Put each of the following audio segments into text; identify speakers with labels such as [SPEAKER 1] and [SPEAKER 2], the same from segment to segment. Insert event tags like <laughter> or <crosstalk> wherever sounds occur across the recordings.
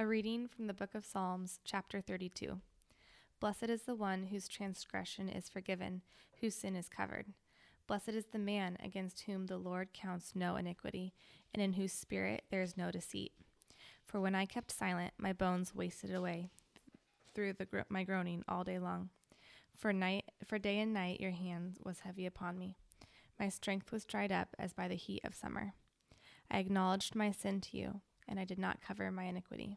[SPEAKER 1] A reading from the book of Psalms, chapter 32. Blessed is the one whose transgression is forgiven, whose sin is covered. Blessed is the man against whom the Lord counts no iniquity, and in whose spirit there is no deceit. For when I kept silent, my bones wasted away through the, my groaning all day long. For night, for day and night, your hand was heavy upon me. My strength was dried up as by the heat of summer. I acknowledged my sin to you, and I did not cover my iniquity.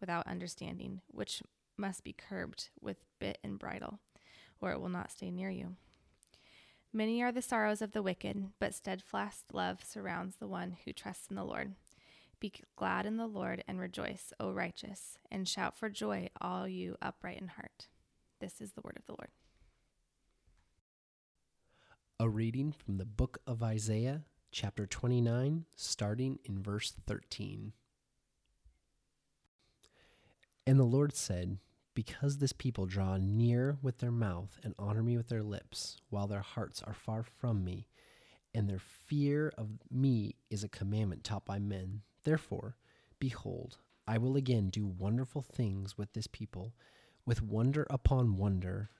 [SPEAKER 1] without understanding, which must be curbed with bit and bridle, or it will not stay near you. Many are the sorrows of the wicked, but steadfast love surrounds the one who trusts in the Lord. Be glad in the Lord and rejoice, O righteous, and shout for joy, all you upright in heart. This is the word of the Lord.
[SPEAKER 2] A reading from the book of Isaiah, chapter 29, starting in verse 13. And the Lord said, Because this people draw near with their mouth and honor me with their lips, while their hearts are far from me, and their fear of me is a commandment taught by men. Therefore, behold, I will again do wonderful things with this people, with wonder upon wonder,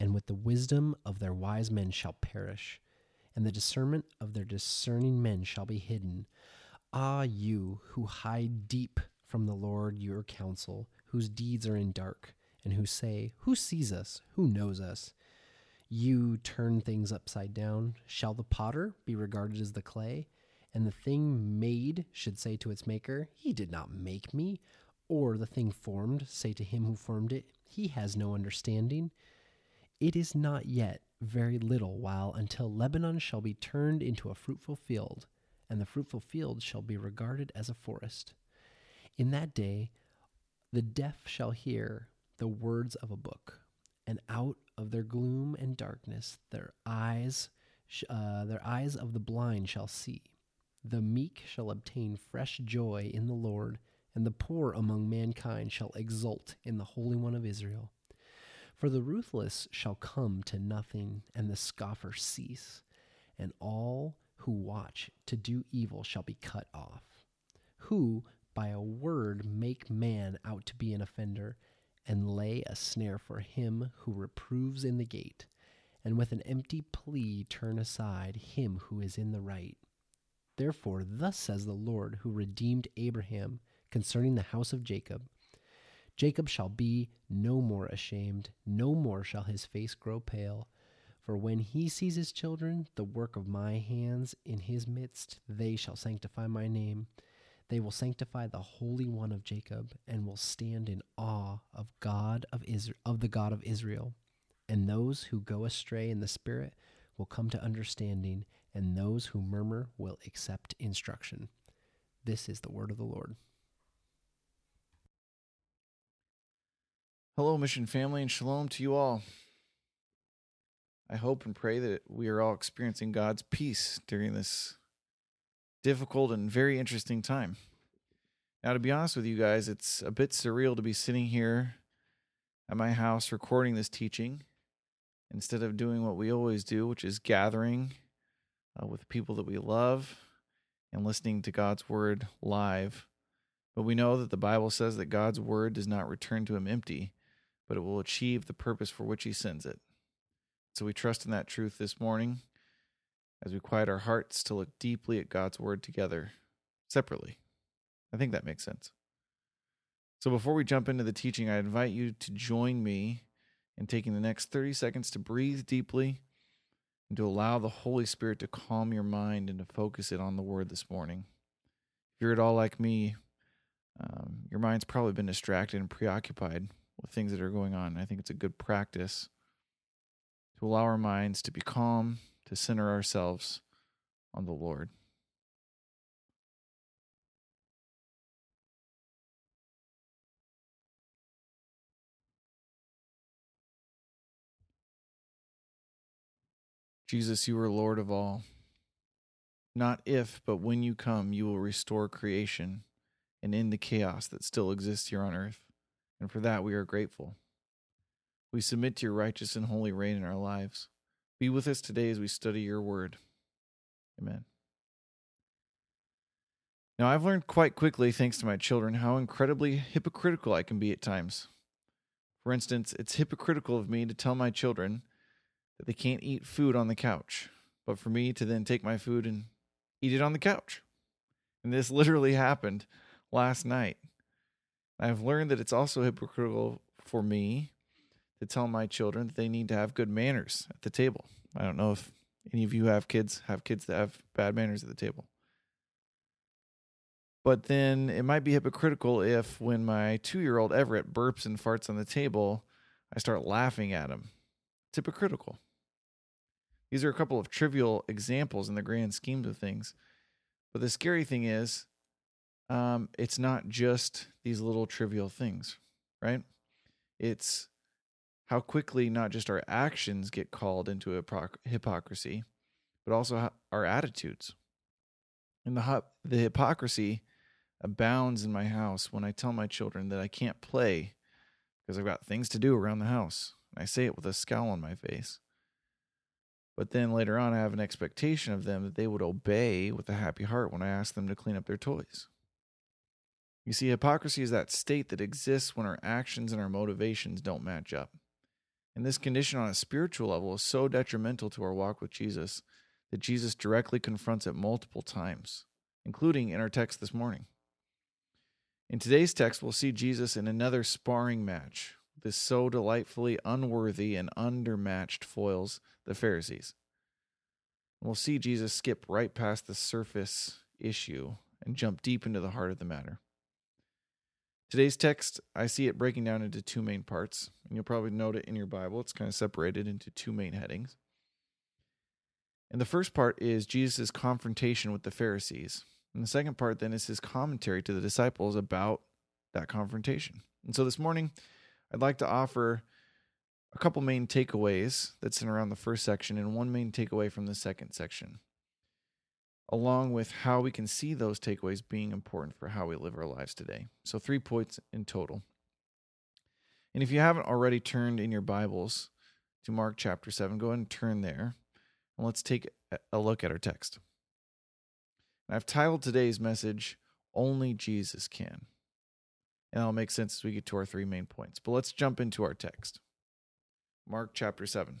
[SPEAKER 2] and with the wisdom of their wise men shall perish, and the discernment of their discerning men shall be hidden. Ah, you who hide deep from the Lord your counsel, whose deeds are in dark, and who say, Who sees us? Who knows us? You turn things upside down. Shall the potter be regarded as the clay? And the thing made should say to its maker, He did not make me. Or the thing formed say to him who formed it, He has no understanding. It is not yet very little while until Lebanon shall be turned into a fruitful field, and the fruitful field shall be regarded as a forest. In that day, the deaf shall hear the words of a book, and out of their gloom and darkness their eyes, uh, their eyes of the blind shall see. The meek shall obtain fresh joy in the Lord, and the poor among mankind shall exult in the Holy One of Israel. For the ruthless shall come to nothing, and the scoffer cease, and all who watch to do evil shall be cut off. Who by a word make man out to be an offender, and lay a snare for him who reproves in the gate, and with an empty plea turn aside him who is in the right. Therefore, thus says the Lord who redeemed Abraham concerning the house of Jacob Jacob shall be no more ashamed, no more shall his face grow pale. For when he sees his children, the work of my hands in his midst, they shall sanctify my name. They will sanctify the Holy One of Jacob and will stand in awe of God of Israel, of the God of Israel. And those who go astray in the spirit will come to understanding, and those who murmur will accept instruction. This is the word of the Lord.
[SPEAKER 3] Hello, mission family, and shalom to you all. I hope and pray that we are all experiencing God's peace during this difficult and very interesting time. Now, to be honest with you guys, it's a bit surreal to be sitting here at my house recording this teaching instead of doing what we always do, which is gathering uh, with people that we love and listening to God's word live. But we know that the Bible says that God's word does not return to him empty, but it will achieve the purpose for which he sends it. So we trust in that truth this morning as we quiet our hearts to look deeply at God's word together, separately. I think that makes sense. So before we jump into the teaching, I invite you to join me in taking the next 30 seconds to breathe deeply and to allow the Holy Spirit to calm your mind and to focus it on the word this morning. If you're at all like me, um, your mind's probably been distracted and preoccupied with things that are going on. I think it's a good practice to allow our minds to be calm to center ourselves on the Lord. Jesus, you are Lord of all. Not if, but when you come, you will restore creation and end the chaos that still exists here on earth. And for that, we are grateful. We submit to your righteous and holy reign in our lives. Be with us today as we study your word. Amen. Now, I've learned quite quickly, thanks to my children, how incredibly hypocritical I can be at times. For instance, it's hypocritical of me to tell my children that they can't eat food on the couch, but for me to then take my food and eat it on the couch. And this literally happened last night. I've learned that it's also hypocritical for me to tell my children that they need to have good manners at the table. I don't know if any of you have kids, have kids that have bad manners at the table. But then it might be hypocritical if, when my two year old Everett burps and farts on the table, I start laughing at him. It's hypocritical. These are a couple of trivial examples in the grand schemes of things. But the scary thing is, um, it's not just these little trivial things, right? It's how quickly not just our actions get called into hypocrisy, but also our attitudes. And the, the hypocrisy abounds in my house when I tell my children that I can't play because I've got things to do around the house. I say it with a scowl on my face. But then later on, I have an expectation of them that they would obey with a happy heart when I ask them to clean up their toys. You see, hypocrisy is that state that exists when our actions and our motivations don't match up. And this condition on a spiritual level is so detrimental to our walk with Jesus that Jesus directly confronts it multiple times, including in our text this morning. In today's text, we'll see Jesus in another sparring match with so delightfully unworthy and undermatched foils, the Pharisees. We'll see Jesus skip right past the surface issue and jump deep into the heart of the matter. Today's text, I see it breaking down into two main parts, and you'll probably note it in your Bible. It's kind of separated into two main headings. And the first part is Jesus' confrontation with the Pharisees. And the second part then is his commentary to the disciples about that confrontation. And so this morning, I'd like to offer a couple main takeaways that's in around the first section and one main takeaway from the second section, along with how we can see those takeaways being important for how we live our lives today. So, three points in total. And if you haven't already turned in your Bibles to Mark chapter 7, go ahead and turn there. And let's take a look at our text. And I've titled today's message, Only Jesus Can. And that'll make sense as we get to our three main points. But let's jump into our text. Mark chapter 7.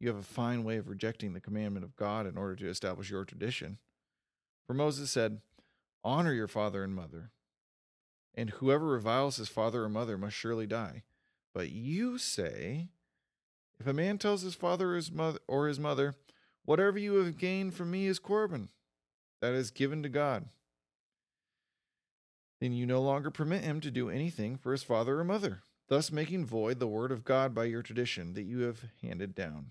[SPEAKER 3] You have a fine way of rejecting the commandment of God in order to establish your tradition. For Moses said, Honor your father and mother, and whoever reviles his father or mother must surely die. But you say, If a man tells his father or his mother, Whatever you have gained from me is Corban, that is given to God then you no longer permit him to do anything for his father or mother, thus making void the word of God by your tradition that you have handed down.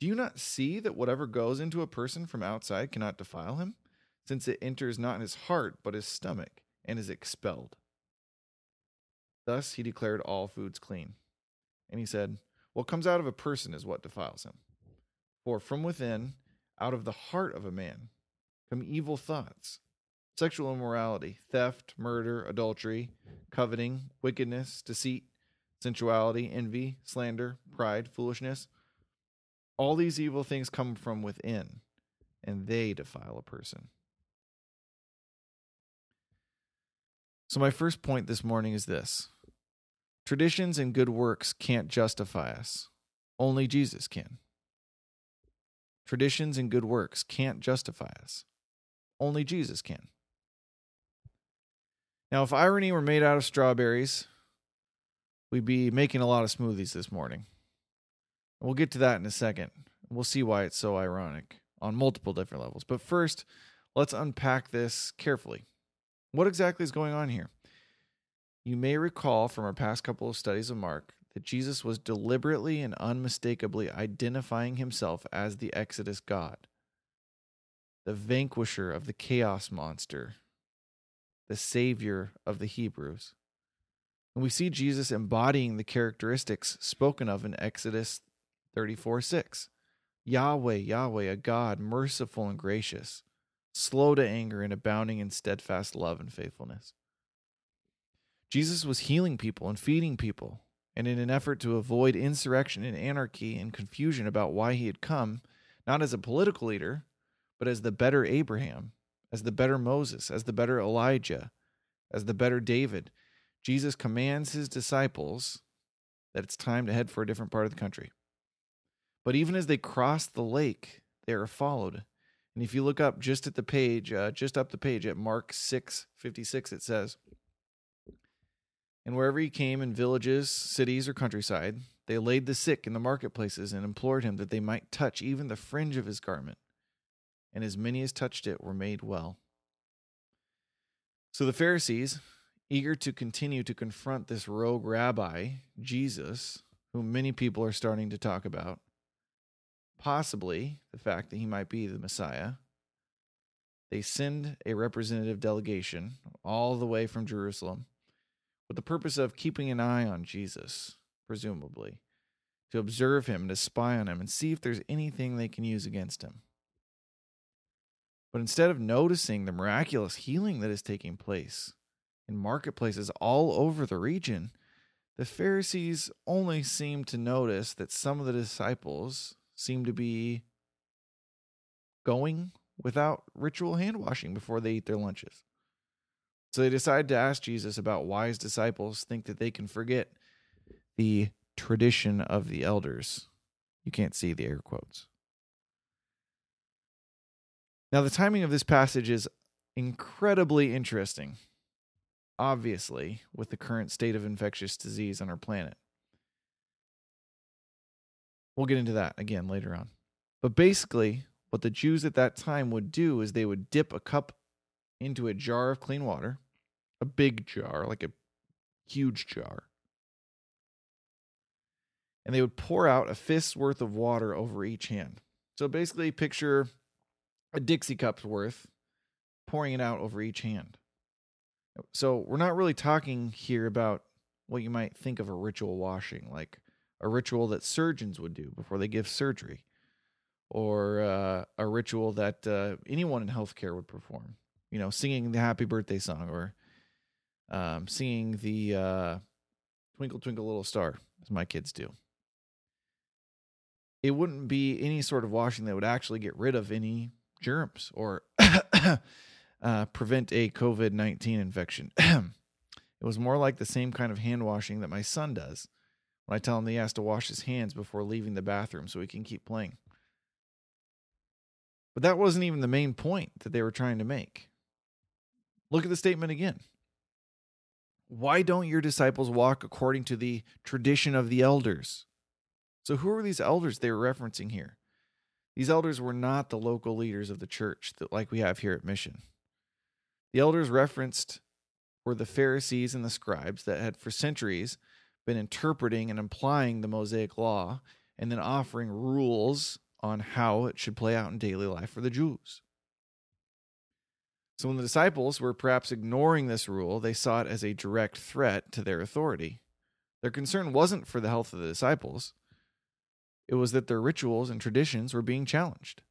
[SPEAKER 3] Do you not see that whatever goes into a person from outside cannot defile him, since it enters not his heart, but his stomach, and is expelled. Thus he declared all foods clean. And he said, What comes out of a person is what defiles him. For from within, out of the heart of a man, come evil thoughts, sexual immorality, theft, murder, adultery, coveting, wickedness, deceit, sensuality, envy, slander, pride, foolishness. All these evil things come from within, and they defile a person. So, my first point this morning is this traditions and good works can't justify us, only Jesus can. Traditions and good works can't justify us, only Jesus can. Now, if irony were made out of strawberries, we'd be making a lot of smoothies this morning. We'll get to that in a second. We'll see why it's so ironic on multiple different levels. But first, let's unpack this carefully. What exactly is going on here? You may recall from our past couple of studies of Mark that Jesus was deliberately and unmistakably identifying himself as the Exodus God, the vanquisher of the chaos monster, the savior of the Hebrews. And we see Jesus embodying the characteristics spoken of in Exodus 34 6. Yahweh, Yahweh, a God merciful and gracious, slow to anger and abounding in steadfast love and faithfulness. Jesus was healing people and feeding people, and in an effort to avoid insurrection and anarchy and confusion about why he had come, not as a political leader, but as the better Abraham, as the better Moses, as the better Elijah, as the better David, Jesus commands his disciples that it's time to head for a different part of the country. But even as they cross the lake, they are followed. And if you look up just at the page, uh, just up the page at Mark 6 56, it says, And wherever he came in villages, cities, or countryside, they laid the sick in the marketplaces and implored him that they might touch even the fringe of his garment. And as many as touched it were made well. So the Pharisees, eager to continue to confront this rogue rabbi, Jesus, whom many people are starting to talk about, possibly the fact that he might be the Messiah, they send a representative delegation all the way from Jerusalem with the purpose of keeping an eye on Jesus, presumably, to observe him, to spy on him, and see if there's anything they can use against him. But instead of noticing the miraculous healing that is taking place in marketplaces all over the region, the Pharisees only seem to notice that some of the disciples seem to be going without ritual hand washing before they eat their lunches. So they decide to ask Jesus about why his disciples think that they can forget the tradition of the elders. You can't see the air quotes. Now, the timing of this passage is incredibly interesting, obviously, with the current state of infectious disease on our planet. We'll get into that again later on. But basically, what the Jews at that time would do is they would dip a cup into a jar of clean water, a big jar, like a huge jar. And they would pour out a fist's worth of water over each hand. So basically, picture a Dixie cup's worth, pouring it out over each hand. So we're not really talking here about what you might think of a ritual washing, like a ritual that surgeons would do before they give surgery, or uh, a ritual that uh, anyone in healthcare would perform. You know, singing the happy birthday song or um, singing the uh, Twinkle Twinkle Little Star, as my kids do. It wouldn't be any sort of washing that would actually get rid of any germs or <coughs> uh, prevent a COVID 19 infection. <coughs> it was more like the same kind of hand washing that my son does when I tell him he has to wash his hands before leaving the bathroom so he can keep playing. But that wasn't even the main point that they were trying to make. Look at the statement again. Why don't your disciples walk according to the tradition of the elders? So, who are these elders they were referencing here? These elders were not the local leaders of the church that like we have here at Mission. The elders referenced were the Pharisees and the scribes that had for centuries been interpreting and applying the Mosaic law and then offering rules on how it should play out in daily life for the Jews. So when the disciples were perhaps ignoring this rule, they saw it as a direct threat to their authority. Their concern wasn't for the health of the disciples, it was that their rituals and traditions were being challenged.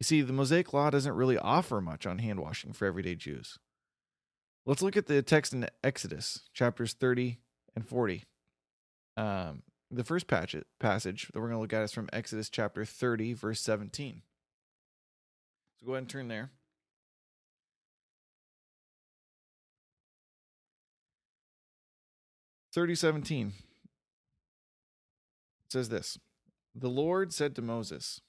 [SPEAKER 3] You see, the Mosaic Law doesn't really offer much on hand washing for everyday Jews. Let's look at the text in Exodus, chapters 30 and 40. Um, the first passage that we're going to look at is from Exodus chapter 30, verse 17. So go ahead and turn there. Thirty seventeen says this The Lord said to Moses,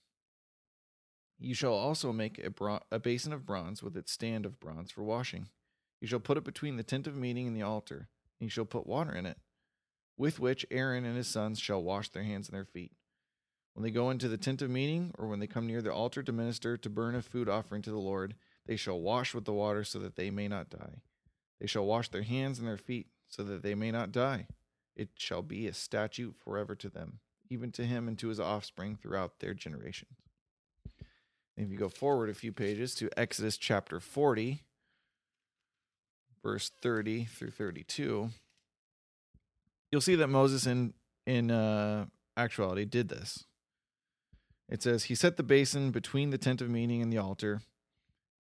[SPEAKER 3] You shall also make a, bro- a basin of bronze with its stand of bronze for washing. You shall put it between the tent of meeting and the altar, and you shall put water in it with which Aaron and his sons shall wash their hands and their feet. When they go into the tent of meeting, or when they come near the altar to minister to burn a food offering to the Lord, they shall wash with the water so that they may not die. They shall wash their hands and their feet so that they may not die. It shall be a statute forever to them, even to him and to his offspring throughout their generations. And if you go forward a few pages to Exodus chapter 40, verse 30 through 32, you'll see that Moses in in uh, actuality did this. It says he set the basin between the tent of meeting and the altar,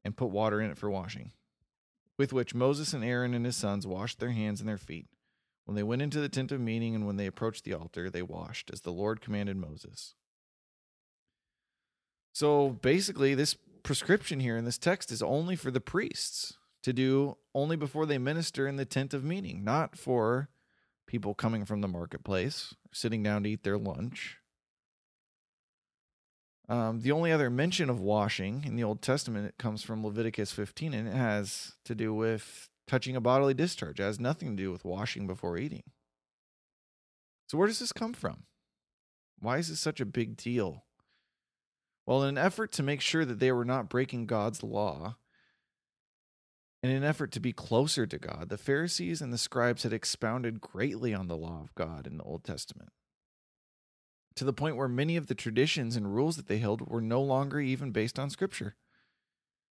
[SPEAKER 3] and put water in it for washing, with which Moses and Aaron and his sons washed their hands and their feet. When they went into the tent of meeting and when they approached the altar, they washed as the Lord commanded Moses. So basically, this prescription here in this text is only for the priests to do only before they minister in the tent of meeting, not for people coming from the marketplace, sitting down to eat their lunch. Um, the only other mention of washing in the Old Testament it comes from Leviticus 15, and it has to do with touching a bodily discharge. It has nothing to do with washing before eating. So, where does this come from? Why is this such a big deal? Well, in an effort to make sure that they were not breaking God's law, in an effort to be closer to God, the Pharisees and the scribes had expounded greatly on the law of God in the Old Testament, to the point where many of the traditions and rules that they held were no longer even based on Scripture.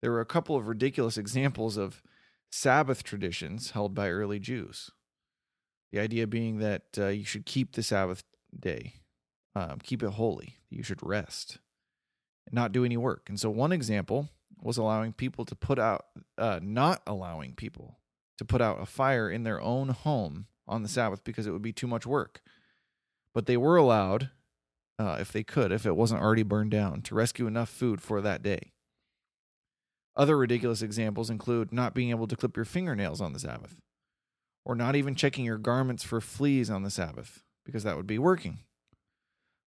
[SPEAKER 3] There were a couple of ridiculous examples of Sabbath traditions held by early Jews. The idea being that uh, you should keep the Sabbath day, um, keep it holy, you should rest, and not do any work. And so, one example was allowing people to put out, uh, not allowing people to put out a fire in their own home on the Sabbath because it would be too much work. But they were allowed, uh, if they could, if it wasn't already burned down, to rescue enough food for that day. Other ridiculous examples include not being able to clip your fingernails on the Sabbath, or not even checking your garments for fleas on the Sabbath, because that would be working.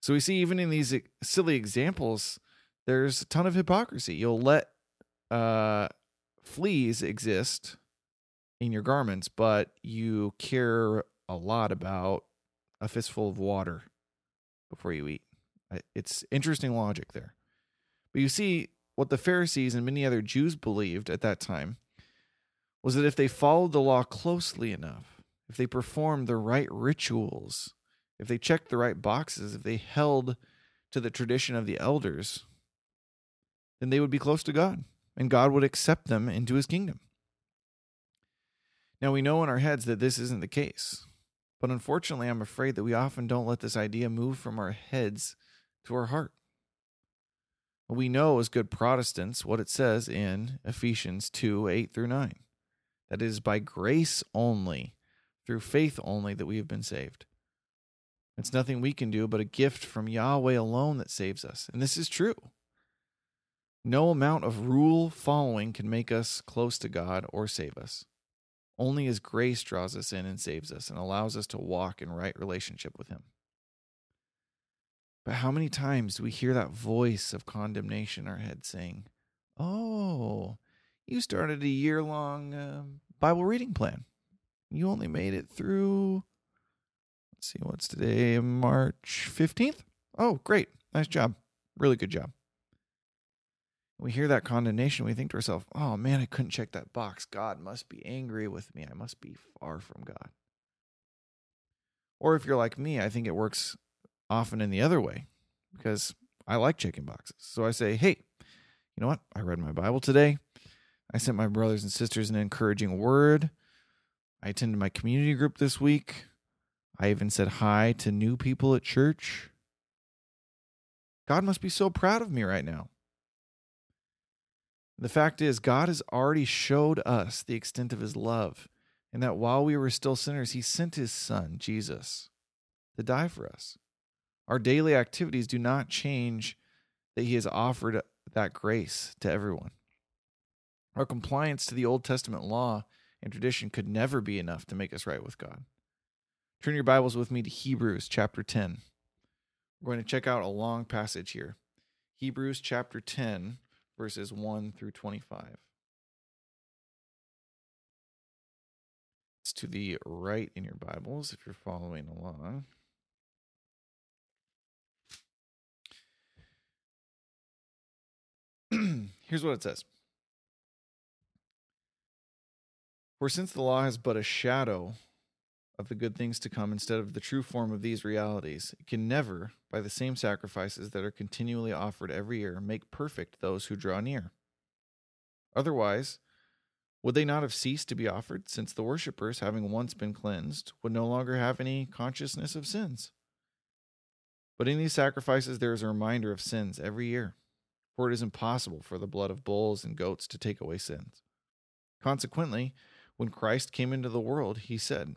[SPEAKER 3] So we see, even in these silly examples, there's a ton of hypocrisy. You'll let uh, fleas exist in your garments, but you care a lot about a fistful of water before you eat. It's interesting logic there. But you see, what the Pharisees and many other Jews believed at that time was that if they followed the law closely enough, if they performed the right rituals, if they checked the right boxes, if they held to the tradition of the elders, then they would be close to God and God would accept them into his kingdom. Now, we know in our heads that this isn't the case, but unfortunately, I'm afraid that we often don't let this idea move from our heads to our heart. We know as good Protestants what it says in Ephesians 2 8 through 9. That it is by grace only, through faith only, that we have been saved. It's nothing we can do but a gift from Yahweh alone that saves us. And this is true. No amount of rule following can make us close to God or save us. Only His grace draws us in and saves us and allows us to walk in right relationship with Him. But how many times do we hear that voice of condemnation in our head saying, Oh, you started a year long uh, Bible reading plan. You only made it through, let's see, what's today, March 15th? Oh, great. Nice job. Really good job we hear that condemnation, we think to ourselves, oh man, I couldn't check that box. God must be angry with me. I must be far from God. Or if you're like me, I think it works often in the other way because I like checking boxes. So I say, hey, you know what? I read my Bible today. I sent my brothers and sisters an encouraging word. I attended my community group this week. I even said hi to new people at church. God must be so proud of me right now. The fact is, God has already showed us the extent of his love, and that while we were still sinners, he sent his son, Jesus, to die for us. Our daily activities do not change that he has offered that grace to everyone. Our compliance to the Old Testament law and tradition could never be enough to make us right with God. Turn your Bibles with me to Hebrews chapter 10. We're going to check out a long passage here. Hebrews chapter 10, verses 1 through 25. It's to the right in your Bibles if you're following along. <clears throat> Here's what it says For since the law has but a shadow of the good things to come instead of the true form of these realities, it can never, by the same sacrifices that are continually offered every year, make perfect those who draw near. Otherwise, would they not have ceased to be offered, since the worshippers, having once been cleansed, would no longer have any consciousness of sins? But in these sacrifices there is a reminder of sins every year, for it is impossible for the blood of bulls and goats to take away sins. Consequently, when Christ came into the world, he said,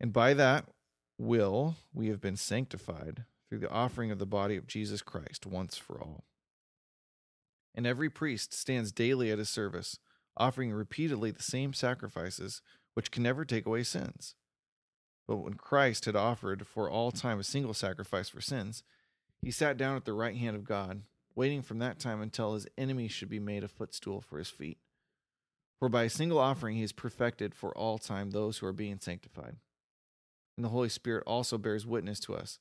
[SPEAKER 3] And by that will we have been sanctified through the offering of the body of Jesus Christ once for all. And every priest stands daily at his service, offering repeatedly the same sacrifices which can never take away sins. But when Christ had offered for all time a single sacrifice for sins, he sat down at the right hand of God, waiting from that time until his enemies should be made a footstool for his feet. For by a single offering he has perfected for all time those who are being sanctified and the Holy Spirit also bears witness to us.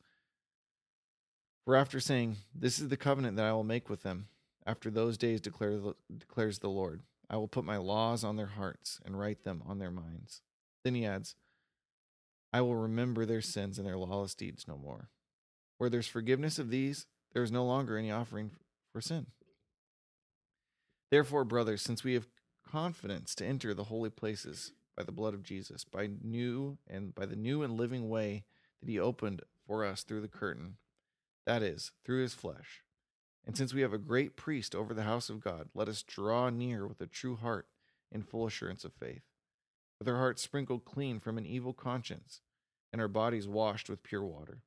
[SPEAKER 3] For after saying, This is the covenant that I will make with them, after those days declare declares the Lord, I will put my laws on their hearts and write them on their minds. Then he adds, I will remember their sins and their lawless deeds no more. Where there's forgiveness of these, there is no longer any offering for sin. Therefore, brothers, since we have confidence to enter the holy places by the blood of Jesus, by new and by the new and living way that he opened for us through the curtain, that is, through his flesh. And since we have a great priest over the house of God, let us draw near with a true heart in full assurance of faith, with our hearts sprinkled clean from an evil conscience, and our bodies washed with pure water.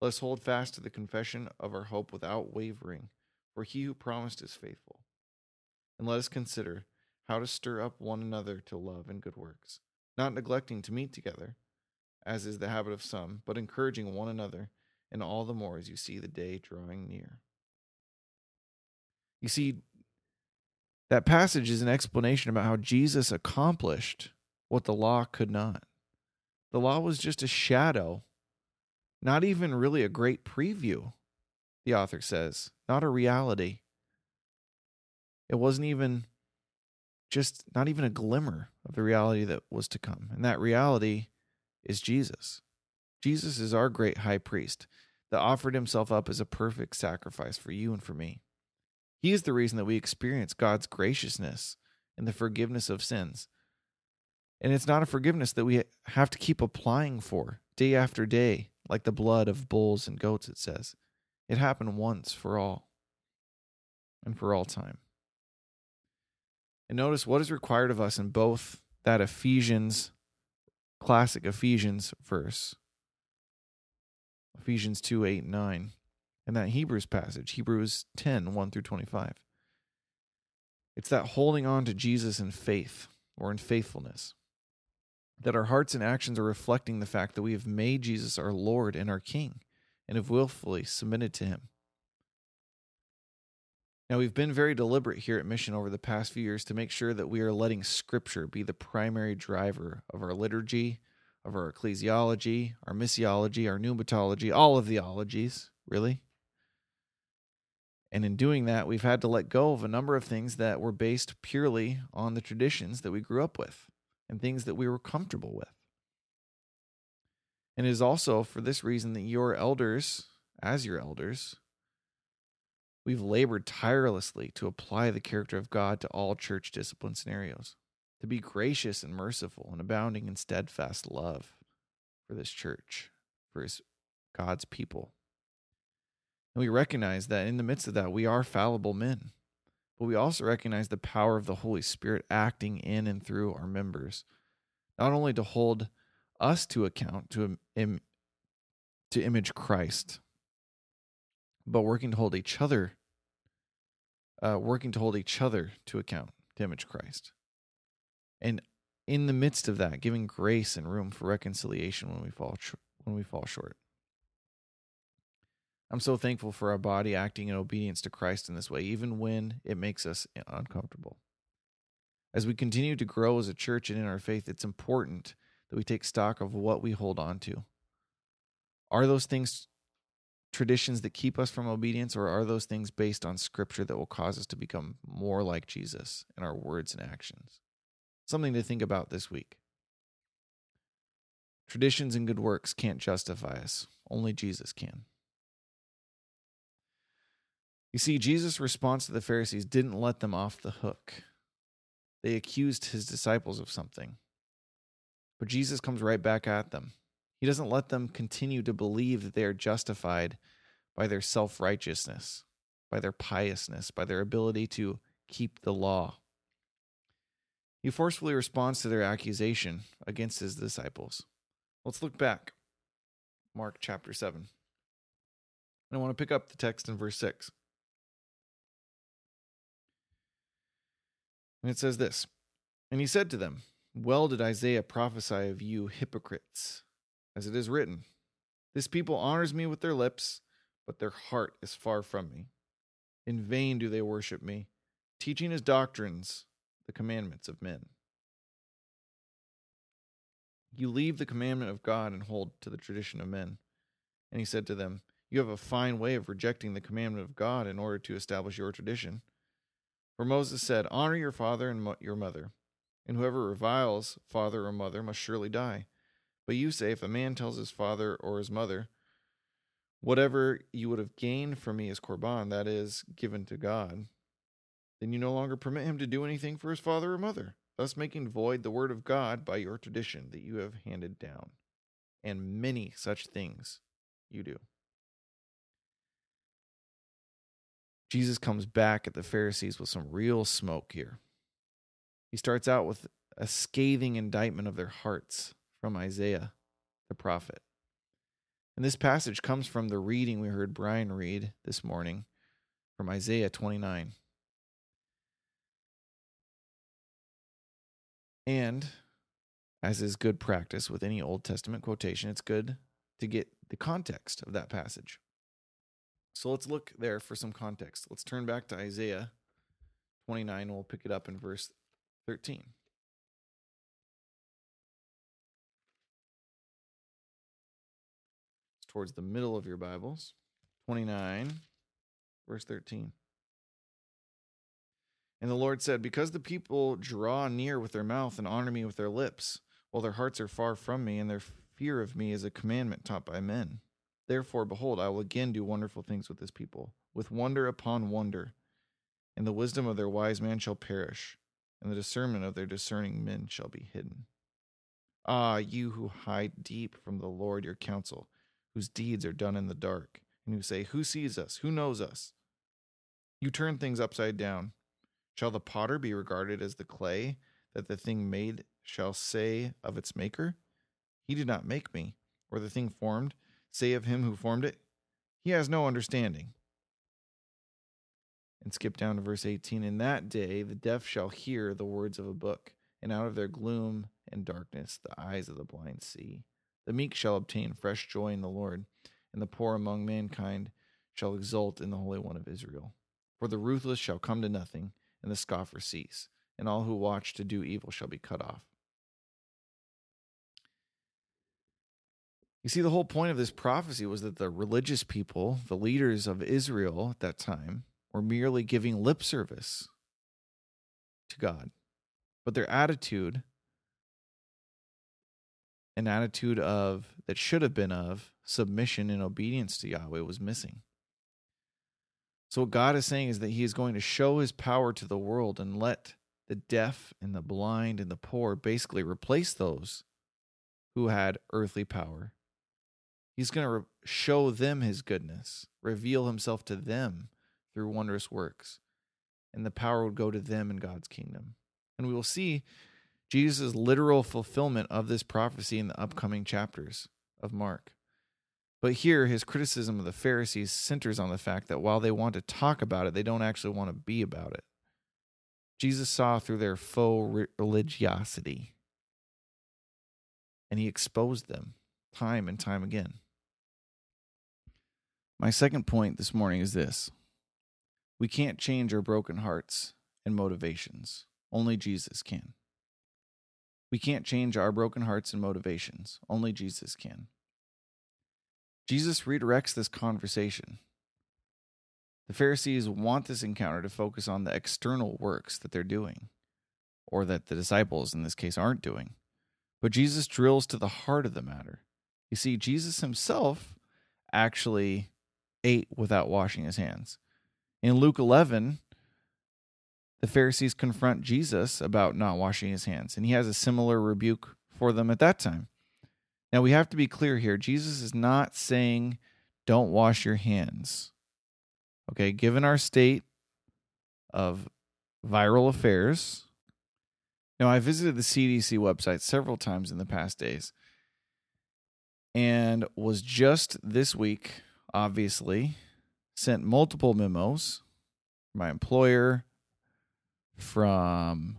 [SPEAKER 3] Let us hold fast to the confession of our hope without wavering, for he who promised is faithful. And let us consider how to stir up one another to love and good works, not neglecting to meet together, as is the habit of some, but encouraging one another, and all the more as you see the day drawing near. You see, that passage is an explanation about how Jesus accomplished what the law could not. The law was just a shadow, not even really a great preview, the author says, not a reality. It wasn't even just not even a glimmer of the reality that was to come. And that reality is Jesus. Jesus is our great high priest that offered himself up as a perfect sacrifice for you and for me. He is the reason that we experience God's graciousness and the forgiveness of sins. And it's not a forgiveness that we have to keep applying for day after day, like the blood of bulls and goats, it says. It happened once for all and for all time. And notice what is required of us in both that Ephesians, classic Ephesians verse, Ephesians 2 8 and 9, and that Hebrews passage, Hebrews 10 1 through 25. It's that holding on to Jesus in faith or in faithfulness. That our hearts and actions are reflecting the fact that we have made Jesus our Lord and our King and have willfully submitted to him. Now, we've been very deliberate here at Mission over the past few years to make sure that we are letting Scripture be the primary driver of our liturgy, of our ecclesiology, our missiology, our pneumatology, all of the ologies, really. And in doing that, we've had to let go of a number of things that were based purely on the traditions that we grew up with and things that we were comfortable with. And it is also for this reason that your elders, as your elders, we've labored tirelessly to apply the character of God to all church discipline scenarios, to be gracious and merciful and abounding in steadfast love for this church, for his God's people. And we recognize that in the midst of that, we are fallible men. But we also recognize the power of the Holy Spirit acting in and through our members, not only to hold us to account, to, Im- to image Christ, but working to hold each other, uh, working to hold each other to account, to image Christ. And in the midst of that, giving grace and room for reconciliation when we fall, when we fall short. I'm so thankful for our body acting in obedience to Christ in this way, even when it makes us uncomfortable. As we continue to grow as a church and in our faith, it's important that we take stock of what we hold on to. Are those things traditions that keep us from obedience, or are those things based on scripture that will cause us to become more like Jesus in our words and actions? Something to think about this week. Traditions and good works can't justify us, only Jesus can. You see, Jesus' response to the Pharisees didn't let them off the hook. They accused his disciples of something. But Jesus comes right back at them. He doesn't let them continue to believe that they are justified by their self righteousness, by their piousness, by their ability to keep the law. He forcefully responds to their accusation against his disciples. Let's look back. Mark chapter 7. And I want to pick up the text in verse 6. And it says this And he said to them, Well did Isaiah prophesy of you hypocrites, as it is written, This people honors me with their lips, but their heart is far from me. In vain do they worship me, teaching as doctrines the commandments of men. You leave the commandment of God and hold to the tradition of men. And he said to them, You have a fine way of rejecting the commandment of God in order to establish your tradition. For Moses said, Honor your father and mo- your mother, and whoever reviles father or mother must surely die. But you say, If a man tells his father or his mother, Whatever you would have gained from me is korban, that is, given to God, then you no longer permit him to do anything for his father or mother, thus making void the word of God by your tradition that you have handed down. And many such things you do. Jesus comes back at the Pharisees with some real smoke here. He starts out with a scathing indictment of their hearts from Isaiah the prophet. And this passage comes from the reading we heard Brian read this morning from Isaiah 29. And as is good practice with any Old Testament quotation, it's good to get the context of that passage. So let's look there for some context. Let's turn back to Isaiah 29 and we'll pick it up in verse 13. Towards the middle of your Bibles. 29, verse 13. And the Lord said, Because the people draw near with their mouth and honor me with their lips, while their hearts are far from me, and their fear of me is a commandment taught by men. Therefore, behold, I will again do wonderful things with this people, with wonder upon wonder. And the wisdom of their wise man shall perish, and the discernment of their discerning men shall be hidden. Ah, you who hide deep from the Lord your counsel, whose deeds are done in the dark, and who say, Who sees us? Who knows us? You turn things upside down. Shall the potter be regarded as the clay, that the thing made shall say of its maker, He did not make me, or the thing formed? say of him who formed it, He has no understanding. And skip down to verse 18. In that day the deaf shall hear the words of a book, and out of their gloom and darkness the eyes of the blind see. The meek shall obtain fresh joy in the Lord, and the poor among mankind shall exult in the Holy One of Israel. For the ruthless shall come to nothing, and the scoffer cease, and all who watch to do evil shall be cut off. You see, the whole point of this prophecy was that the religious people, the leaders of Israel at that time, were merely giving lip service to God. But their attitude, an attitude of that should have been of submission and obedience to Yahweh, was missing. So, what God is saying is that He is going to show His power to the world and let the deaf and the blind and the poor basically replace those who had earthly power. He's going to re- show them His goodness, reveal Himself to them through wondrous works, and the power would go to them in God's kingdom. And we will see Jesus' literal fulfillment of this prophecy in the upcoming chapters of Mark. But here, his criticism of the Pharisees centers on the fact that while they want to talk about it, they don't actually want to be about it. Jesus saw through their faux religiosity, and he exposed them time and time again. My second point this morning is this we can't change our broken hearts and motivations, only Jesus can. We can't change our broken hearts and motivations, only Jesus can. Jesus redirects this conversation. The Pharisees want this encounter to focus on the external works that they're doing, or that the disciples in this case aren't doing. But Jesus drills to the heart of the matter. You see, Jesus himself actually ate without washing his hands. In Luke 11, the Pharisees confront Jesus about not washing his hands, and he has a similar rebuke for them at that time. Now we have to be clear here. Jesus is not saying don't wash your hands. Okay, given our state of viral affairs. Now I visited the CDC website several times in the past days and was just this week obviously sent multiple memos my employer from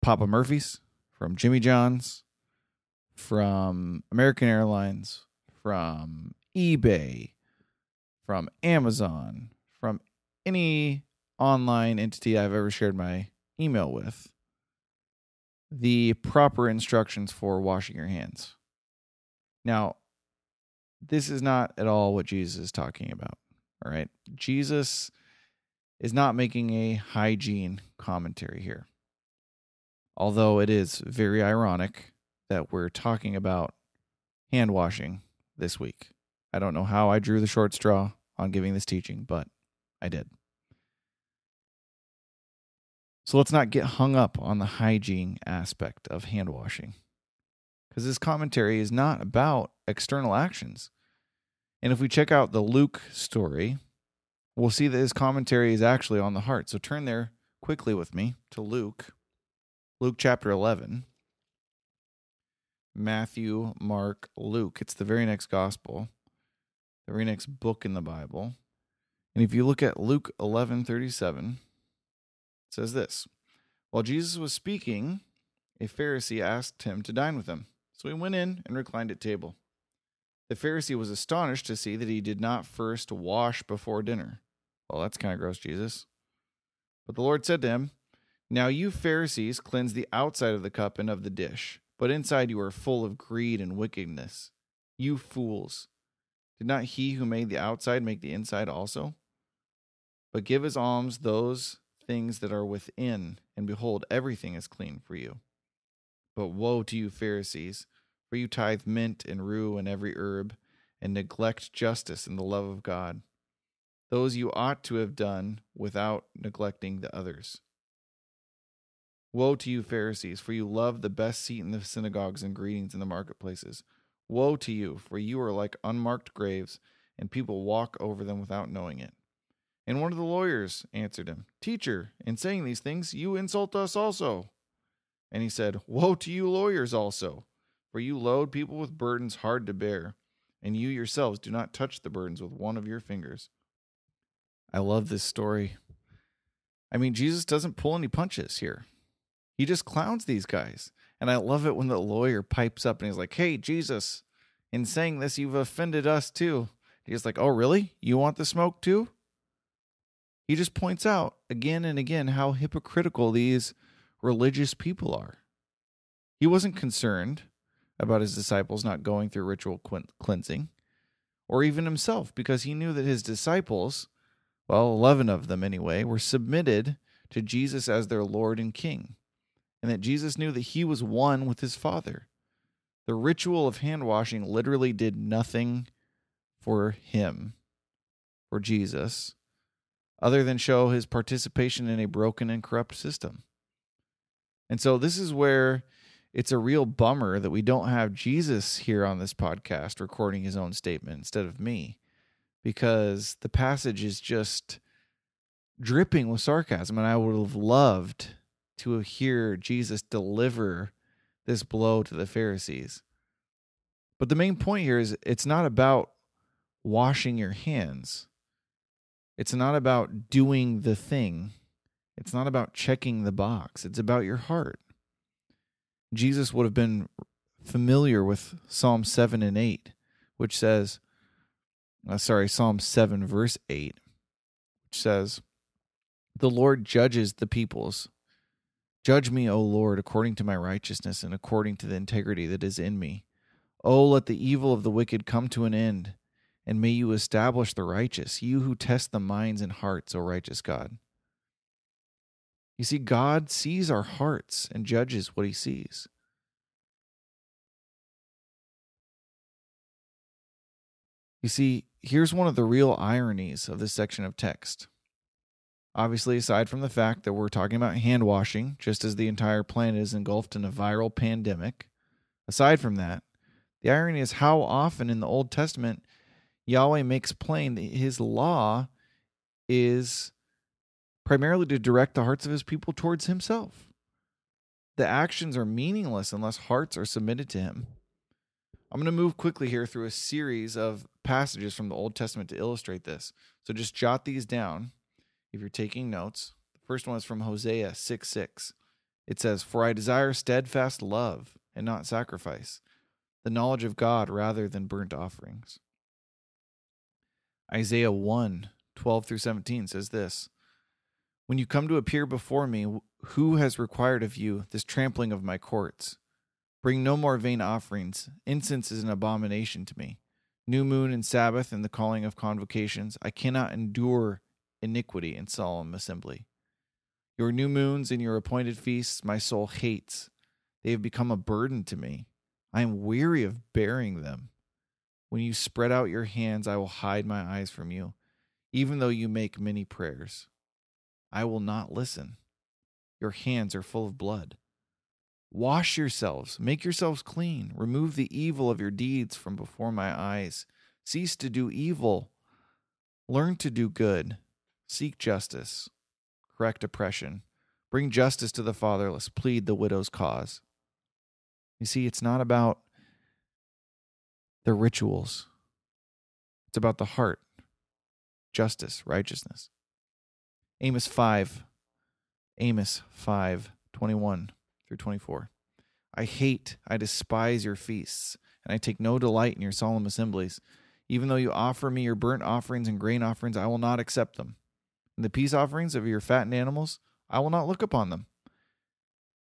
[SPEAKER 3] Papa Murphy's, from Jimmy John's, from American Airlines, from eBay, from Amazon, from any online entity I've ever shared my email with, the proper instructions for washing your hands. Now, this is not at all what Jesus is talking about. All right. Jesus is not making a hygiene commentary here. Although it is very ironic that we're talking about hand washing this week. I don't know how I drew the short straw on giving this teaching, but I did. So let's not get hung up on the hygiene aspect of hand washing because this commentary is not about external actions. And if we check out the Luke story, we'll see that his commentary is actually on the heart. So turn there quickly with me to Luke, Luke chapter 11. Matthew, Mark, Luke. It's the very next gospel, the very next book in the Bible. And if you look at Luke 11:37, it says this. While Jesus was speaking, a Pharisee asked him to dine with him. So he went in and reclined at table. The Pharisee was astonished to see that he did not first wash before dinner. Well, that's kind of gross, Jesus. But the Lord said to him, Now you Pharisees cleanse the outside of the cup and of the dish but inside you are full of greed and wickedness. You fools! Did not he who made the outside make the inside also? But give as alms those things that are within, and behold, everything is clean for you. But woe to you, Pharisees, for you tithe mint and rue and every herb, and neglect justice and the love of God. Those you ought to have done without neglecting the others. Woe to you, Pharisees, for you love the best seat in the synagogues and greetings in the marketplaces. Woe to you, for you are like unmarked graves, and people walk over them without knowing it. And one of the lawyers answered him, Teacher, in saying these things, you insult us also. And he said, Woe to you, lawyers also, for you load people with burdens hard to bear, and you yourselves do not touch the burdens with one of your fingers. I love this story. I mean, Jesus doesn't pull any punches here. He just clowns these guys. And I love it when the lawyer pipes up and he's like, Hey, Jesus, in saying this, you've offended us too. He's like, Oh, really? You want the smoke too? He just points out again and again how hypocritical these religious people are. He wasn't concerned about his disciples not going through ritual cleansing, or even himself, because he knew that his disciples, well, 11 of them anyway, were submitted to Jesus as their Lord and King, and that Jesus knew that he was one with his Father. The ritual of hand washing literally did nothing for him, for Jesus, other than show his participation in a broken and corrupt system. And so this is where it's a real bummer that we don't have Jesus here on this podcast recording his own statement instead of me because the passage is just dripping with sarcasm and I would have loved to hear Jesus deliver this blow to the Pharisees. But the main point here is it's not about washing your hands. It's not about doing the thing. It's not about checking the box. It's about your heart. Jesus would have been familiar with Psalm 7 and 8, which says, uh, sorry, Psalm 7, verse 8, which says, The Lord judges the peoples. Judge me, O Lord, according to my righteousness and according to the integrity that is in me. Oh, let the evil of the wicked come to an end, and may you establish the righteous, you who test the minds and hearts, O righteous God. You see, God sees our hearts and judges what he sees. You see, here's one of the real ironies of this section of text. Obviously, aside from the fact that we're talking about hand washing, just as the entire planet is engulfed in a viral pandemic, aside from that, the irony is how often in the Old Testament Yahweh makes plain that his law is primarily to direct the hearts of his people towards himself. The actions are meaningless unless hearts are submitted to him. I'm going to move quickly here through a series of passages from the Old Testament to illustrate this. So just jot these down if you're taking notes. The first one is from Hosea 6 6. It says, For I desire steadfast love and not sacrifice, the knowledge of God rather than burnt offerings. Isaiah 1 12 through 17 says this when you come to appear before me, who has required of you this trampling of my courts? Bring no more vain offerings. Incense is an abomination to me. New moon and Sabbath and the calling of convocations. I cannot endure iniquity in solemn assembly. Your new moons and your appointed feasts my soul hates. They have become a burden to me. I am weary of bearing them. When you spread out your hands, I will hide my eyes from you, even though you make many prayers. I will not listen. Your hands are full of blood. Wash yourselves, make yourselves clean, remove the evil of your deeds from before my eyes. Cease to do evil, learn to do good, seek justice, correct oppression, bring justice to the fatherless, plead the widow's cause. You see, it's not about the rituals, it's about the heart, justice, righteousness. Amos 5, Amos 5, 21 through 24. I hate, I despise your feasts, and I take no delight in your solemn assemblies. Even though you offer me your burnt offerings and grain offerings, I will not accept them. And the peace offerings of your fattened animals, I will not look upon them.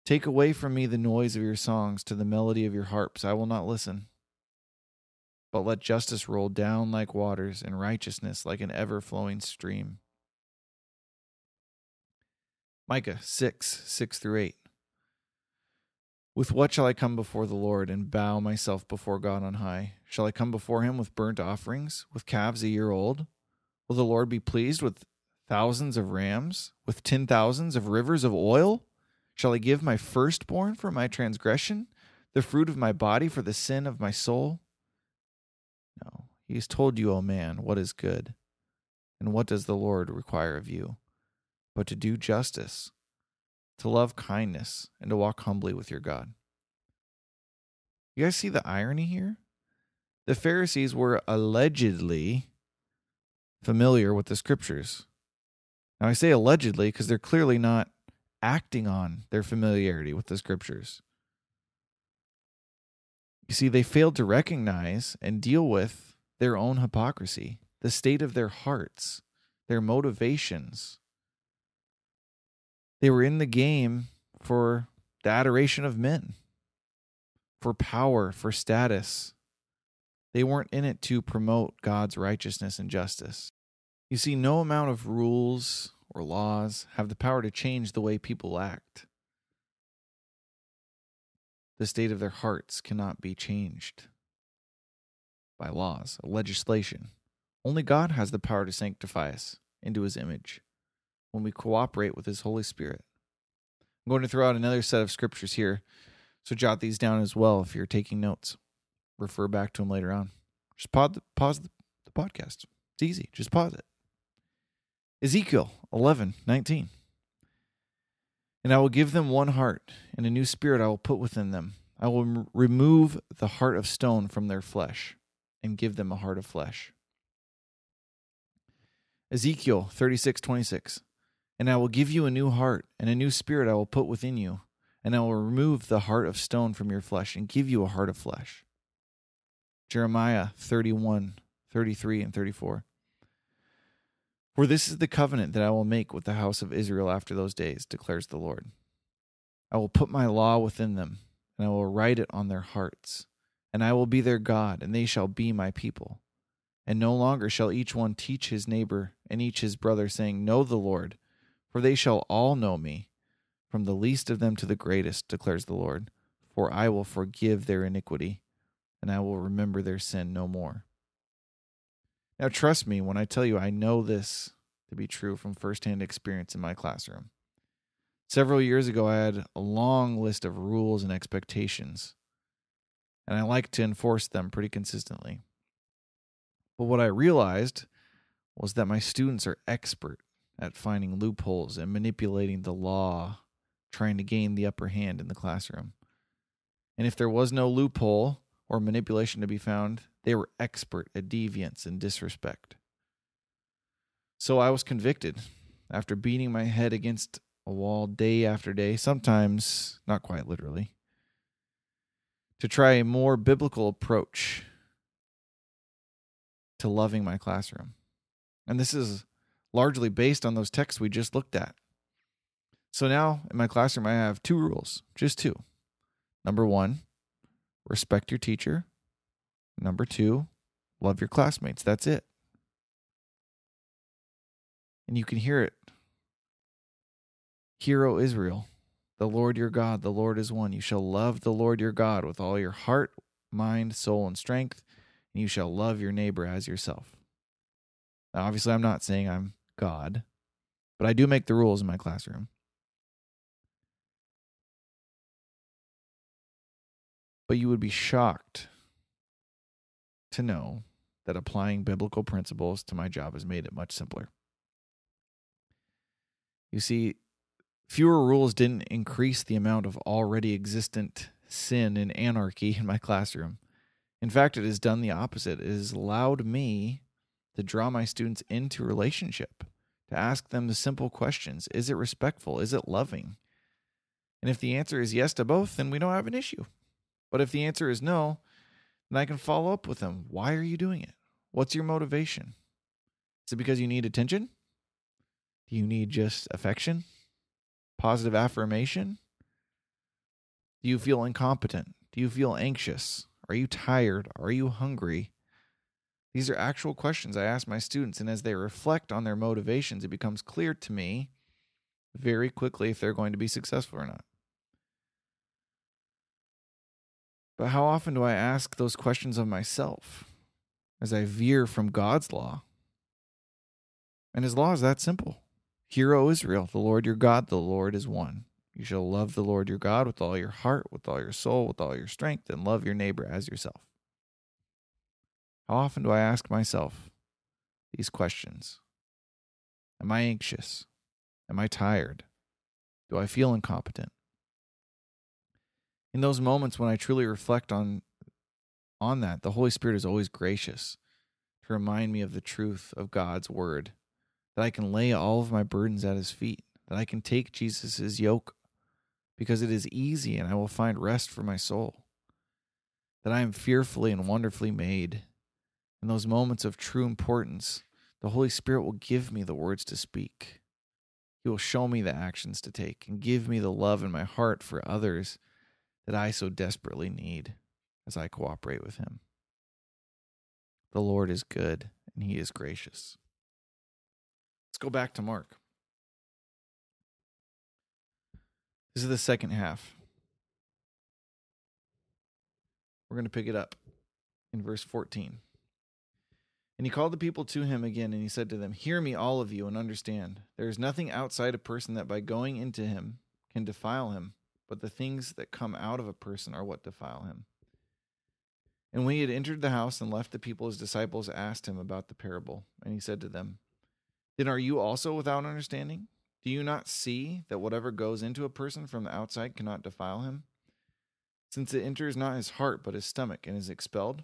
[SPEAKER 3] Take away from me the noise of your songs to the melody of your harps, I will not listen. But let justice roll down like waters and righteousness like an ever flowing stream. Micah 6, 6 through 8. With what shall I come before the Lord and bow myself before God on high? Shall I come before him with burnt offerings, with calves a year old? Will the Lord be pleased with thousands of rams, with ten thousands of rivers of oil? Shall I give my firstborn for my transgression, the fruit of my body for the sin of my soul? No, he has told you, O man, what is good. And what does the Lord require of you? But to do justice, to love kindness, and to walk humbly with your God. You guys see the irony here? The Pharisees were allegedly familiar with the scriptures. Now, I say allegedly because they're clearly not acting on their familiarity with the scriptures. You see, they failed to recognize and deal with their own hypocrisy, the state of their hearts their motivations. They were in the game for the adoration of men, for power, for status. They weren't in it to promote God's righteousness and justice. You see, no amount of rules or laws have the power to change the way people act. The state of their hearts cannot be changed by laws, legislation. Only God has the power to sanctify us into his image when we cooperate with his Holy Spirit. I'm going to throw out another set of scriptures here, so jot these down as well if you're taking notes. Refer back to them later on. Just pause the, pause the, the podcast. It's easy. Just pause it. Ezekiel 11, 19. And I will give them one heart, and a new spirit I will put within them. I will remove the heart of stone from their flesh, and give them a heart of flesh. Ezekiel 36, 26. And I will give you a new heart, and a new spirit I will put within you, and I will remove the heart of stone from your flesh, and give you a heart of flesh. Jeremiah 31, 33, and 34. For this is the covenant that I will make with the house of Israel after those days, declares the Lord. I will put my law within them, and I will write it on their hearts, and I will be their God, and they shall be my people. And no longer shall each one teach his neighbor and each his brother, saying, Know the Lord, for they shall all know me, from the least of them to the greatest, declares the Lord. For I will forgive their iniquity, and I will remember their sin no more. Now, trust me when I tell you I know this to be true from firsthand experience in my classroom. Several years ago, I had a long list of rules and expectations, and I like to enforce them pretty consistently. But what I realized was that my students are expert at finding loopholes and manipulating the law, trying to gain the upper hand in the classroom. And if there was no loophole or manipulation to be found, they were expert at deviance and disrespect. So I was convicted after beating my head against a wall day after day, sometimes not quite literally, to try a more biblical approach to loving my classroom. And this is largely based on those texts we just looked at. So now in my classroom, I have two rules, just two. Number one, respect your teacher. Number two, love your classmates. That's it. And you can hear it. Hear, O Israel, the Lord your God, the Lord is one. You shall love the Lord your God with all your heart, mind, soul, and strength, and you shall love your neighbor as yourself. Now, obviously, I'm not saying I'm God, but I do make the rules in my classroom. But you would be shocked to know that applying biblical principles to my job has made it much simpler. You see, fewer rules didn't increase the amount of already existent sin and anarchy in my classroom. In fact, it has done the opposite. It has allowed me to draw my students into relationship, to ask them the simple questions Is it respectful? Is it loving? And if the answer is yes to both, then we don't have an issue. But if the answer is no, then I can follow up with them. Why are you doing it? What's your motivation? Is it because you need attention? Do you need just affection? Positive affirmation? Do you feel incompetent? Do you feel anxious? Are you tired? Are you hungry? These are actual questions I ask my students, and as they reflect on their motivations, it becomes clear to me very quickly if they're going to be successful or not. But how often do I ask those questions of myself as I veer from God's law? And his law is that simple Hear, O Israel, the Lord your God, the Lord is one. You shall love the Lord your God with all your heart, with all your soul, with all your strength, and love your neighbor as yourself. How often do I ask myself these questions? Am I anxious? Am I tired? Do I feel incompetent? In those moments when I truly reflect on on that, the Holy Spirit is always gracious to remind me of the truth of God's word, that I can lay all of my burdens at his feet, that I can take Jesus' yoke because it is easy and I will find rest for my soul, that I am fearfully and wonderfully made. In those moments of true importance, The Holy Spirit will give me the words to speak. He will show me the actions to take and give me the love in my heart for others that I so desperately need as I cooperate with Him. The Lord is good and He is gracious. Let's go back to Mark. This is the second half. We're going to pick it up in verse 14. And he called the people to him again, and he said to them, Hear me, all of you, and understand. There is nothing outside a person that by going into him can defile him, but the things that come out of a person are what defile him. And when he had entered the house and left the people, his disciples asked him about the parable. And he said to them, Then are you also without understanding? Do you not see that whatever goes into a person from the outside cannot defile him? Since it enters not his heart, but his stomach, and is expelled?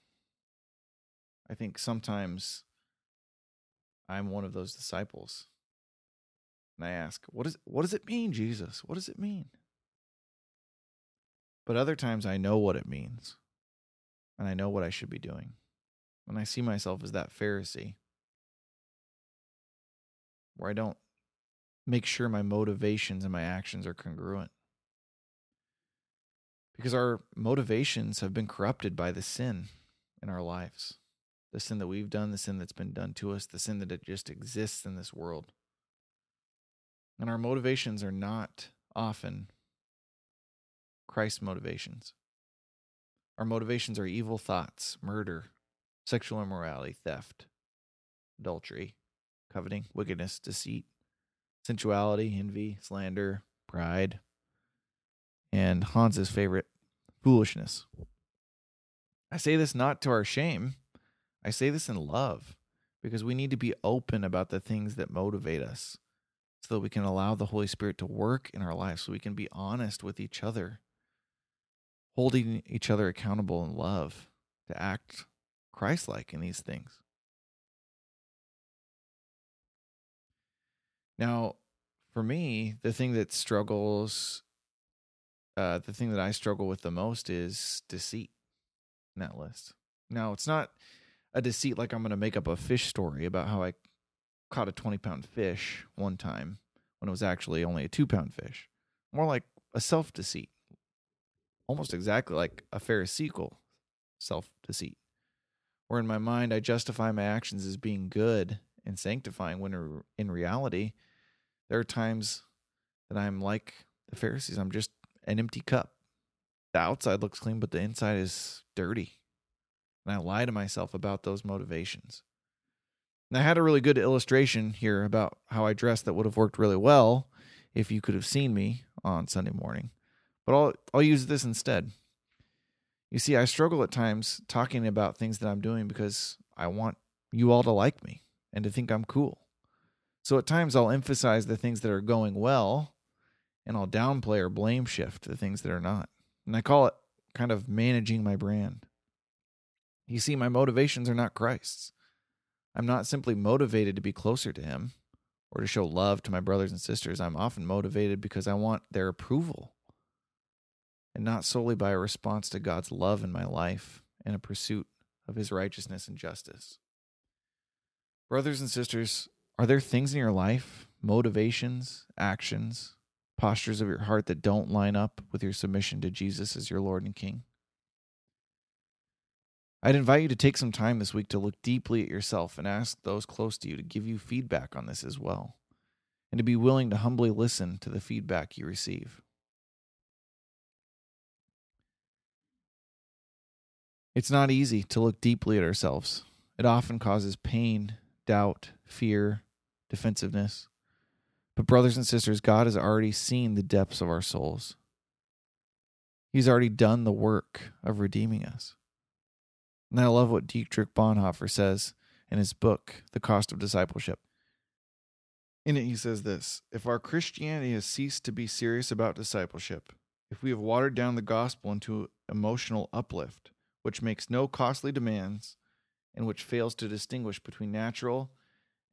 [SPEAKER 3] I think sometimes I'm one of those disciples. And I ask, what, is, what does it mean, Jesus? What does it mean? But other times I know what it means, and I know what I should be doing. And I see myself as that Pharisee, where I don't make sure my motivations and my actions are congruent. Because our motivations have been corrupted by the sin in our lives the sin that we've done, the sin that's been done to us, the sin that it just exists in this world. And our motivations are not often Christ's motivations. Our motivations are evil thoughts, murder, sexual immorality, theft, adultery, coveting, wickedness, deceit, sensuality, envy, slander, pride, and Hans's favorite, foolishness. I say this not to our shame, I say this in love because we need to be open about the things that motivate us so that we can allow the Holy Spirit to work in our lives, so we can be honest with each other, holding each other accountable in love to act Christ like in these things. Now, for me, the thing that struggles, uh, the thing that I struggle with the most is deceit in that list. Now, it's not a deceit like I'm going to make up a fish story about how I caught a 20 pound fish one time when it was actually only a two pound fish. More like a self deceit, almost exactly like a Pharisaical self deceit, where in my mind I justify my actions as being good and sanctifying when in reality, there are times that I'm like the Pharisees. I'm just an empty cup. The outside looks clean, but the inside is dirty and I lie to myself about those motivations. And I had a really good illustration here about how I dressed that would have worked really well if you could have seen me on Sunday morning. But I'll I'll use this instead. You see, I struggle at times talking about things that I'm doing because I want you all to like me and to think I'm cool. So at times I'll emphasize the things that are going well and I'll downplay or blame shift the things that are not. And I call it kind of managing my brand. You see, my motivations are not Christ's. I'm not simply motivated to be closer to Him or to show love to my brothers and sisters. I'm often motivated because I want their approval and not solely by a response to God's love in my life and a pursuit of His righteousness and justice. Brothers and sisters, are there things in your life, motivations, actions, postures of your heart that don't line up with your submission to Jesus as your Lord and King? I'd invite you to take some time this week to look deeply at yourself and ask those close to you to give you feedback on this as well, and to be willing to humbly listen to the feedback you receive. It's not easy to look deeply at ourselves. It often causes pain, doubt, fear, defensiveness. But, brothers and sisters, God has already seen the depths of our souls. He's already done the work of redeeming us. And I love what Dietrich Bonhoeffer says in his book, The Cost of Discipleship. In it, he says this If our Christianity has ceased to be serious about discipleship, if we have watered down the gospel into emotional uplift, which makes no costly demands and which fails to distinguish between natural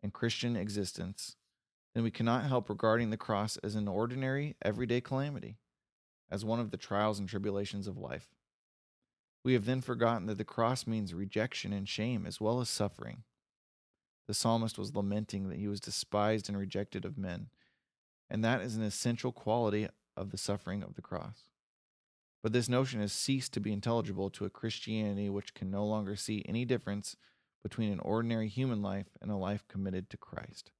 [SPEAKER 3] and Christian existence, then we cannot help regarding the cross as an ordinary, everyday calamity, as one of the trials and tribulations of life. We have then forgotten that the cross means rejection and shame as well as suffering. The psalmist was lamenting that he was despised and rejected of men, and that is an essential quality of the suffering of the cross. But this notion has ceased to be intelligible to a Christianity which can no longer see any difference between an ordinary human life and a life committed to Christ.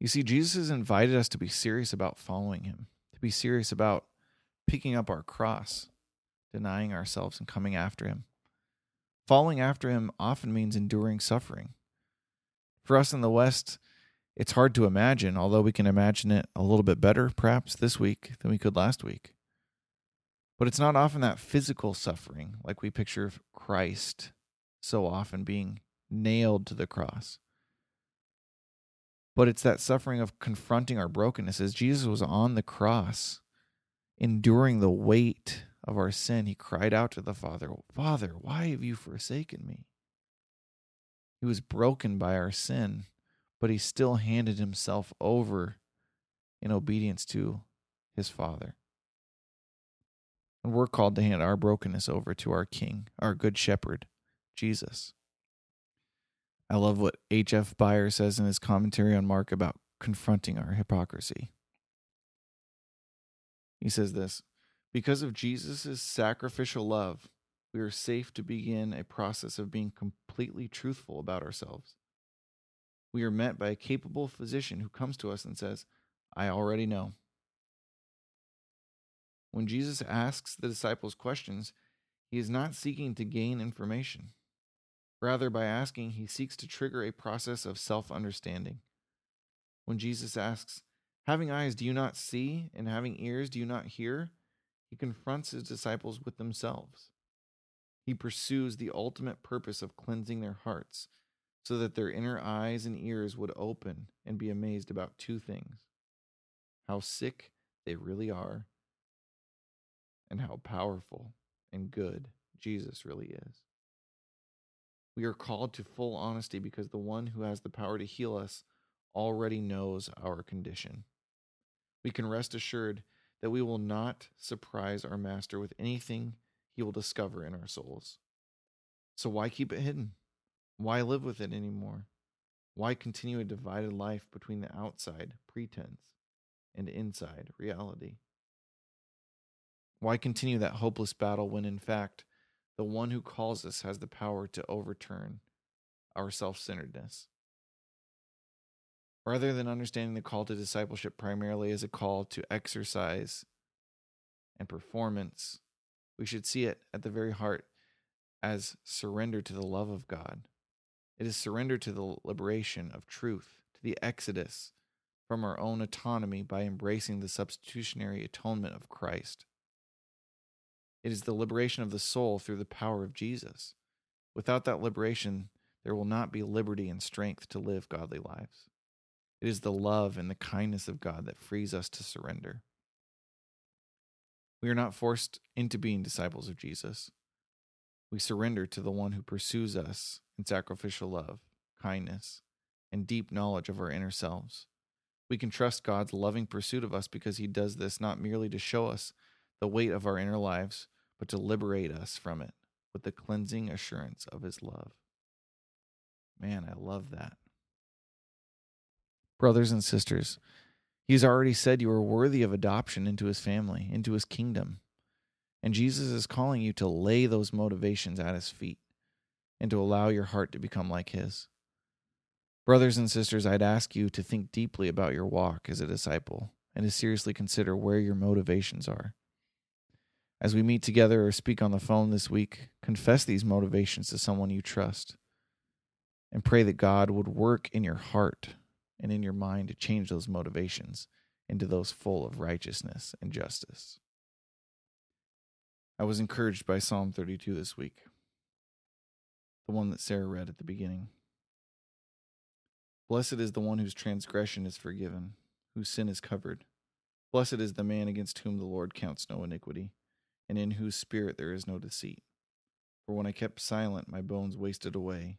[SPEAKER 3] You see, Jesus has invited us to be serious about following him, to be serious about picking up our cross, denying ourselves, and coming after him. Following after him often means enduring suffering. For us in the West, it's hard to imagine, although we can imagine it a little bit better perhaps this week than we could last week. But it's not often that physical suffering like we picture Christ so often being nailed to the cross. But it's that suffering of confronting our brokenness. As Jesus was on the cross, enduring the weight of our sin, he cried out to the Father, Father, why have you forsaken me? He was broken by our sin, but he still handed himself over in obedience to his Father. And we're called to hand our brokenness over to our King, our Good Shepherd, Jesus. I love what H.F. Bayer says in his commentary on Mark about confronting our hypocrisy. He says this Because of Jesus' sacrificial love, we are safe to begin a process of being completely truthful about ourselves. We are met by a capable physician who comes to us and says, I already know. When Jesus asks the disciples questions, he is not seeking to gain information. Rather, by asking, he seeks to trigger a process of self understanding. When Jesus asks, Having eyes, do you not see? And having ears, do you not hear? He confronts his disciples with themselves. He pursues the ultimate purpose of cleansing their hearts so that their inner eyes and ears would open and be amazed about two things how sick they really are and how powerful and good Jesus really is. We are called to full honesty because the one who has the power to heal us already knows our condition. We can rest assured that we will not surprise our Master with anything he will discover in our souls. So why keep it hidden? Why live with it anymore? Why continue a divided life between the outside pretense and inside reality? Why continue that hopeless battle when, in fact, the one who calls us has the power to overturn our self centeredness? Rather than understanding the call to discipleship primarily as a call to exercise and performance, we should see it at the very heart as surrender to the love of God. It is surrender to the liberation of truth, to the exodus from our own autonomy by embracing the substitutionary atonement of Christ. It is the liberation of the soul through the power of Jesus. Without that liberation, there will not be liberty and strength to live godly lives. It is the love and the kindness of God that frees us to surrender. We are not forced into being disciples of Jesus. We surrender to the one who pursues us in sacrificial love, kindness, and deep knowledge of our inner selves. We can trust God's loving pursuit of us because he does this not merely to show us the weight of our inner lives, but to liberate us from it with the cleansing assurance of his love. Man, I love that. Brothers and sisters, he's already said you are worthy of adoption into his family, into his kingdom. And Jesus is calling you to lay those motivations at his feet and to allow your heart to become like his. Brothers and sisters, I'd ask you to think deeply about your walk as a disciple and to seriously consider where your motivations are. As we meet together or speak on the phone this week, confess these motivations to someone you trust and pray that God would work in your heart and in your mind to change those motivations into those full of righteousness and justice. I was encouraged by Psalm 32 this week, the one that Sarah read at the beginning. Blessed is the one whose transgression is forgiven, whose sin is covered. Blessed is the man against whom the Lord counts no iniquity, and in whose spirit there is no deceit. For when I kept silent, my bones wasted away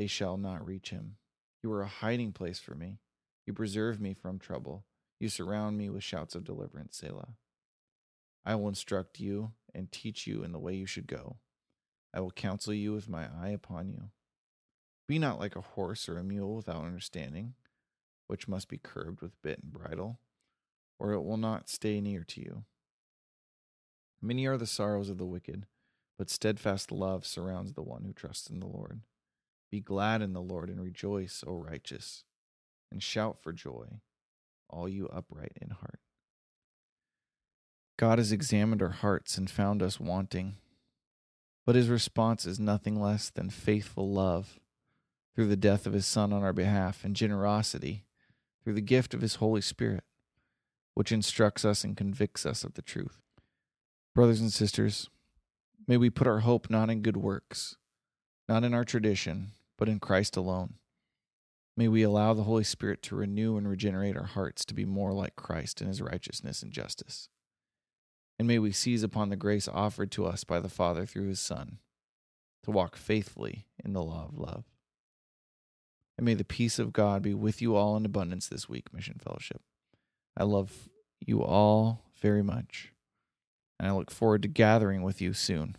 [SPEAKER 3] they shall not reach him. You are a hiding place for me. You preserve me from trouble. You surround me with shouts of deliverance, Selah. I will instruct you and teach you in the way you should go. I will counsel you with my eye upon you. Be not like a horse or a mule without understanding, which must be curbed with bit and bridle, or it will not stay near to you. Many are the sorrows of the wicked, but steadfast love surrounds the one who trusts in the Lord. Be glad in the Lord and rejoice, O righteous, and shout for joy, all you upright in heart. God has examined our hearts and found us wanting, but his response is nothing less than faithful love through the death of his Son on our behalf and generosity through the gift of his Holy Spirit, which instructs us and convicts us of the truth. Brothers and sisters, may we put our hope not in good works, not in our tradition, but in Christ alone. May we allow the Holy Spirit to renew and regenerate our hearts to be more like Christ in his righteousness and justice. And may we seize upon the grace offered to us by the Father through his Son to walk faithfully in the law of love. And may the peace of God be with you all in abundance this week, Mission Fellowship. I love you all very much, and I look forward to gathering with you soon.